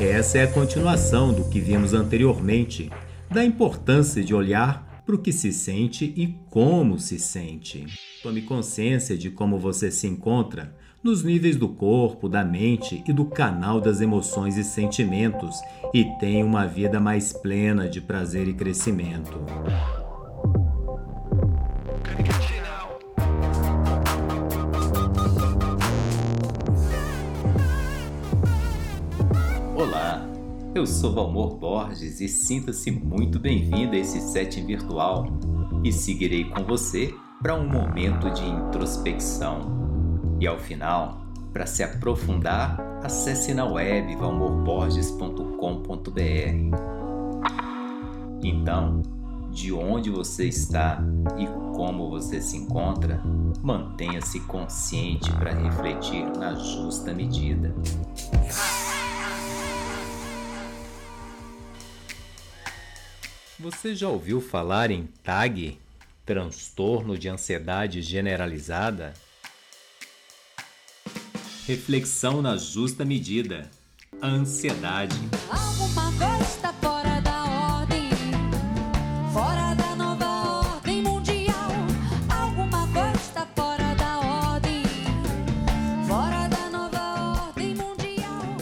Essa é a continuação do que vimos anteriormente, da importância de olhar para o que se sente e como se sente. Tome consciência de como você se encontra nos níveis do corpo, da mente e do canal das emoções e sentimentos e tenha uma vida mais plena de prazer e crescimento. Eu sou Valmor Borges e sinta-se muito bem-vindo a esse setting virtual e seguirei com você para um momento de introspecção. E ao final, para se aprofundar, acesse na web valmorborges.com.br. Então, de onde você está e como você se encontra, mantenha-se consciente para refletir na justa medida. Você já ouviu falar em TAG? Transtorno de ansiedade generalizada? Reflexão na justa medida. ansiedade. Alguma está fora da ordem, fora da nova ordem mundial. Alguma está fora da ordem, fora da nova ordem mundial.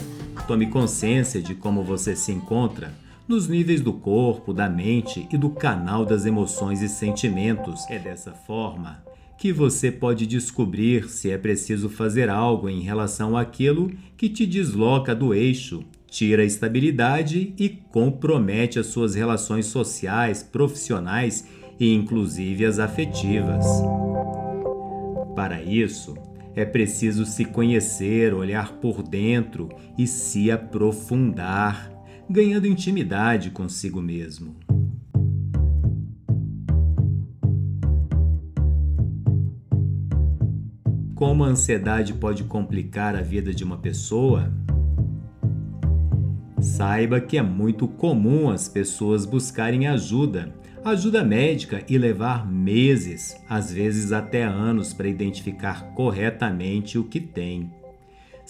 Tome consciência de como você se encontra nos níveis do corpo, da mente e do canal das emoções e sentimentos. É dessa forma que você pode descobrir se é preciso fazer algo em relação àquilo que te desloca do eixo, tira a estabilidade e compromete as suas relações sociais, profissionais e inclusive as afetivas. Para isso, é preciso se conhecer, olhar por dentro e se aprofundar ganhando intimidade consigo mesmo. Como a ansiedade pode complicar a vida de uma pessoa? Saiba que é muito comum as pessoas buscarem ajuda, ajuda médica e levar meses, às vezes até anos, para identificar corretamente o que tem.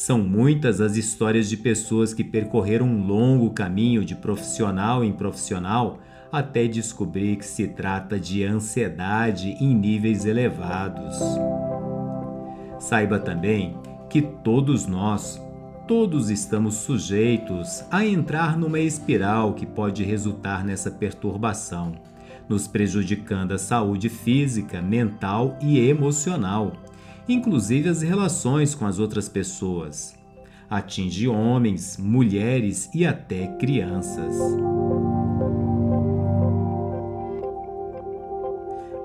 São muitas as histórias de pessoas que percorreram um longo caminho de profissional em profissional até descobrir que se trata de ansiedade em níveis elevados. Saiba também que todos nós, todos estamos sujeitos a entrar numa espiral que pode resultar nessa perturbação, nos prejudicando a saúde física, mental e emocional inclusive as relações com as outras pessoas. Atinge homens, mulheres e até crianças.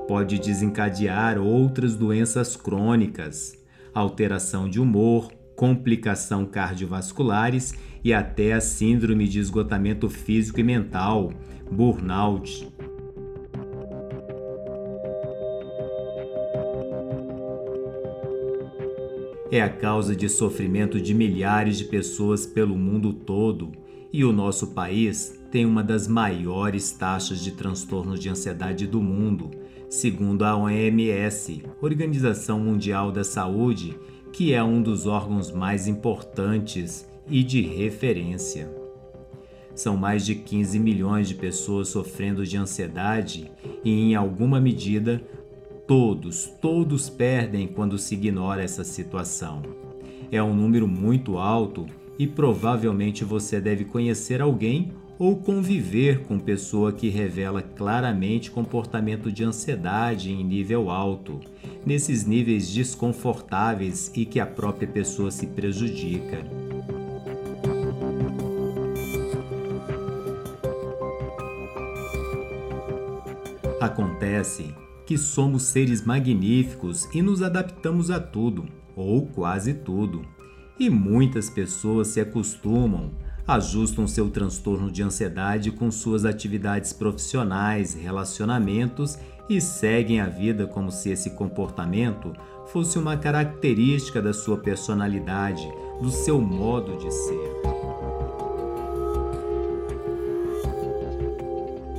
Pode desencadear outras doenças crônicas, alteração de humor, complicação cardiovasculares e até a síndrome de esgotamento físico e mental, burnout, é a causa de sofrimento de milhares de pessoas pelo mundo todo e o nosso país tem uma das maiores taxas de transtorno de ansiedade do mundo, segundo a OMS, Organização Mundial da Saúde, que é um dos órgãos mais importantes e de referência. São mais de 15 milhões de pessoas sofrendo de ansiedade e, em alguma medida, Todos, todos perdem quando se ignora essa situação. É um número muito alto e provavelmente você deve conhecer alguém ou conviver com pessoa que revela claramente comportamento de ansiedade em nível alto, nesses níveis desconfortáveis e que a própria pessoa se prejudica. Acontece que somos seres magníficos e nos adaptamos a tudo, ou quase tudo. E muitas pessoas se acostumam, ajustam seu transtorno de ansiedade com suas atividades profissionais, relacionamentos e seguem a vida como se esse comportamento fosse uma característica da sua personalidade, do seu modo de ser.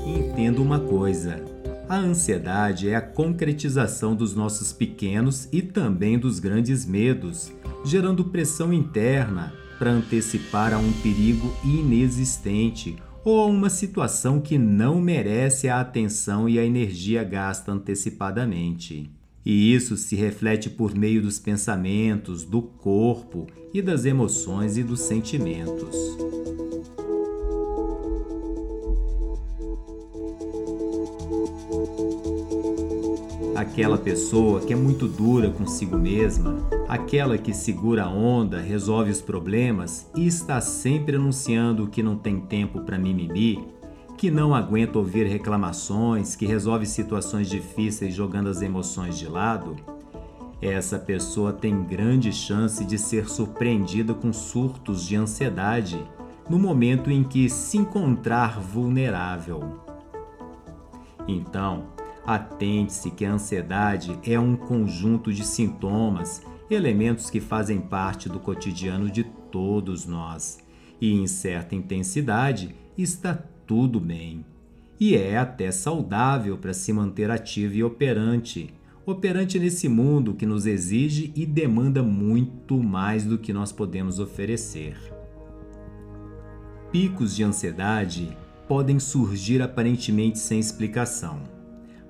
Entenda uma coisa: a ansiedade é a concretização dos nossos pequenos e também dos grandes medos, gerando pressão interna, para antecipar a um perigo inexistente ou a uma situação que não merece a atenção e a energia gasta antecipadamente. E isso se reflete por meio dos pensamentos, do corpo e das emoções e dos sentimentos. Aquela pessoa que é muito dura consigo mesma, aquela que segura a onda, resolve os problemas e está sempre anunciando que não tem tempo para mimimi, que não aguenta ouvir reclamações, que resolve situações difíceis jogando as emoções de lado, essa pessoa tem grande chance de ser surpreendida com surtos de ansiedade no momento em que se encontrar vulnerável. Então, Atente-se que a ansiedade é um conjunto de sintomas, elementos que fazem parte do cotidiano de todos nós. E em certa intensidade está tudo bem. E é até saudável para se manter ativo e operante. Operante nesse mundo que nos exige e demanda muito mais do que nós podemos oferecer. Picos de ansiedade podem surgir aparentemente sem explicação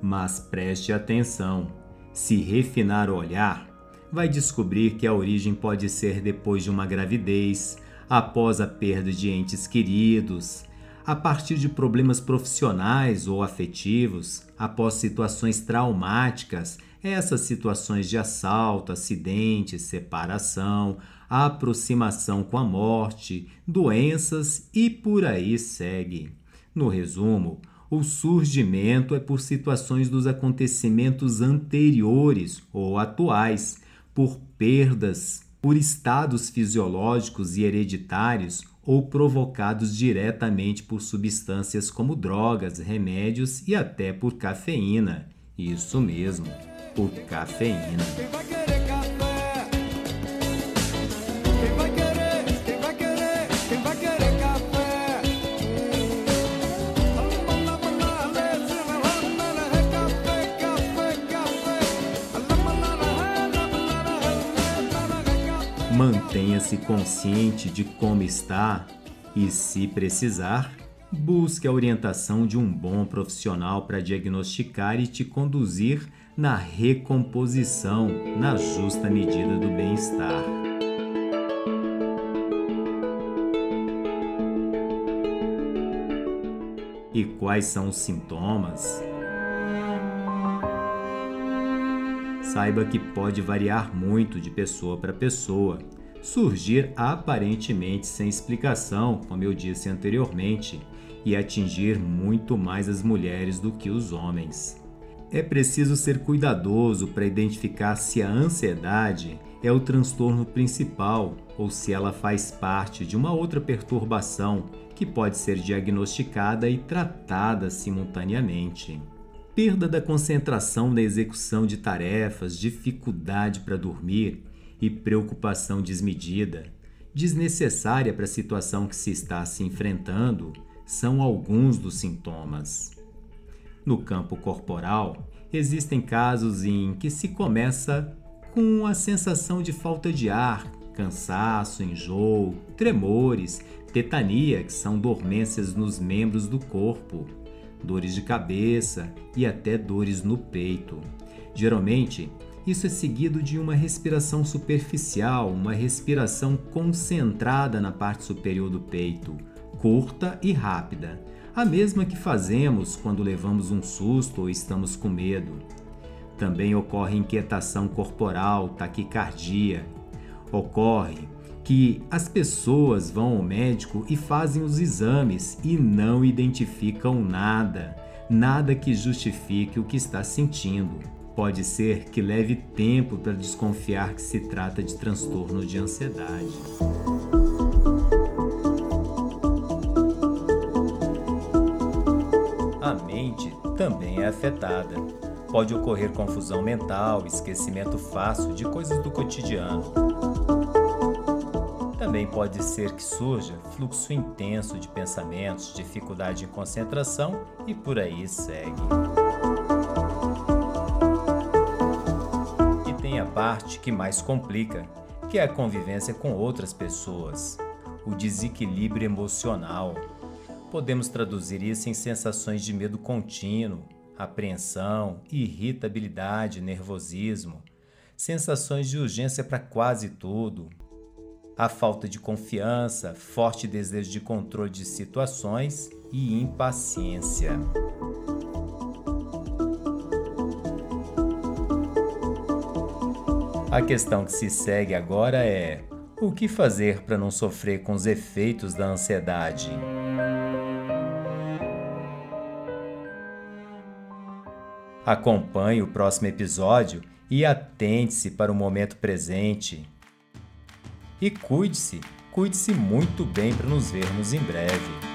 mas preste atenção: se refinar o olhar, vai descobrir que a origem pode ser depois de uma gravidez, após a perda de entes queridos, a partir de problemas profissionais ou afetivos, após situações traumáticas, essas situações de assalto, acidente, separação, aproximação com a morte, doenças e por aí segue. No resumo, o surgimento é por situações dos acontecimentos anteriores ou atuais, por perdas, por estados fisiológicos e hereditários ou provocados diretamente por substâncias como drogas, remédios e até por cafeína. Isso mesmo, por cafeína. Mantenha-se consciente de como está e, se precisar, busque a orientação de um bom profissional para diagnosticar e te conduzir na recomposição, na justa medida do bem-estar. E quais são os sintomas? Saiba que pode variar muito de pessoa para pessoa, surgir aparentemente sem explicação, como eu disse anteriormente, e atingir muito mais as mulheres do que os homens. É preciso ser cuidadoso para identificar se a ansiedade é o transtorno principal ou se ela faz parte de uma outra perturbação que pode ser diagnosticada e tratada simultaneamente perda da concentração na execução de tarefas, dificuldade para dormir e preocupação desmedida, desnecessária para a situação que se está se enfrentando, são alguns dos sintomas. No campo corporal, existem casos em que se começa com a sensação de falta de ar, cansaço, enjoo, tremores, tetania, que são dormências nos membros do corpo, dores de cabeça e até dores no peito. Geralmente, isso é seguido de uma respiração superficial, uma respiração concentrada na parte superior do peito, curta e rápida, a mesma que fazemos quando levamos um susto ou estamos com medo. Também ocorre inquietação corporal, taquicardia. Ocorre que as pessoas vão ao médico e fazem os exames e não identificam nada, nada que justifique o que está sentindo. Pode ser que leve tempo para desconfiar que se trata de transtorno de ansiedade. A mente também é afetada. Pode ocorrer confusão mental, esquecimento fácil de coisas do cotidiano também pode ser que surja fluxo intenso de pensamentos, dificuldade em concentração e por aí segue. E tem a parte que mais complica, que é a convivência com outras pessoas, o desequilíbrio emocional. Podemos traduzir isso em sensações de medo contínuo, apreensão, irritabilidade, nervosismo, sensações de urgência para quase tudo, a falta de confiança, forte desejo de controle de situações e impaciência. A questão que se segue agora é: o que fazer para não sofrer com os efeitos da ansiedade? Acompanhe o próximo episódio e atente-se para o momento presente. E cuide-se, cuide-se muito bem para nos vermos em breve.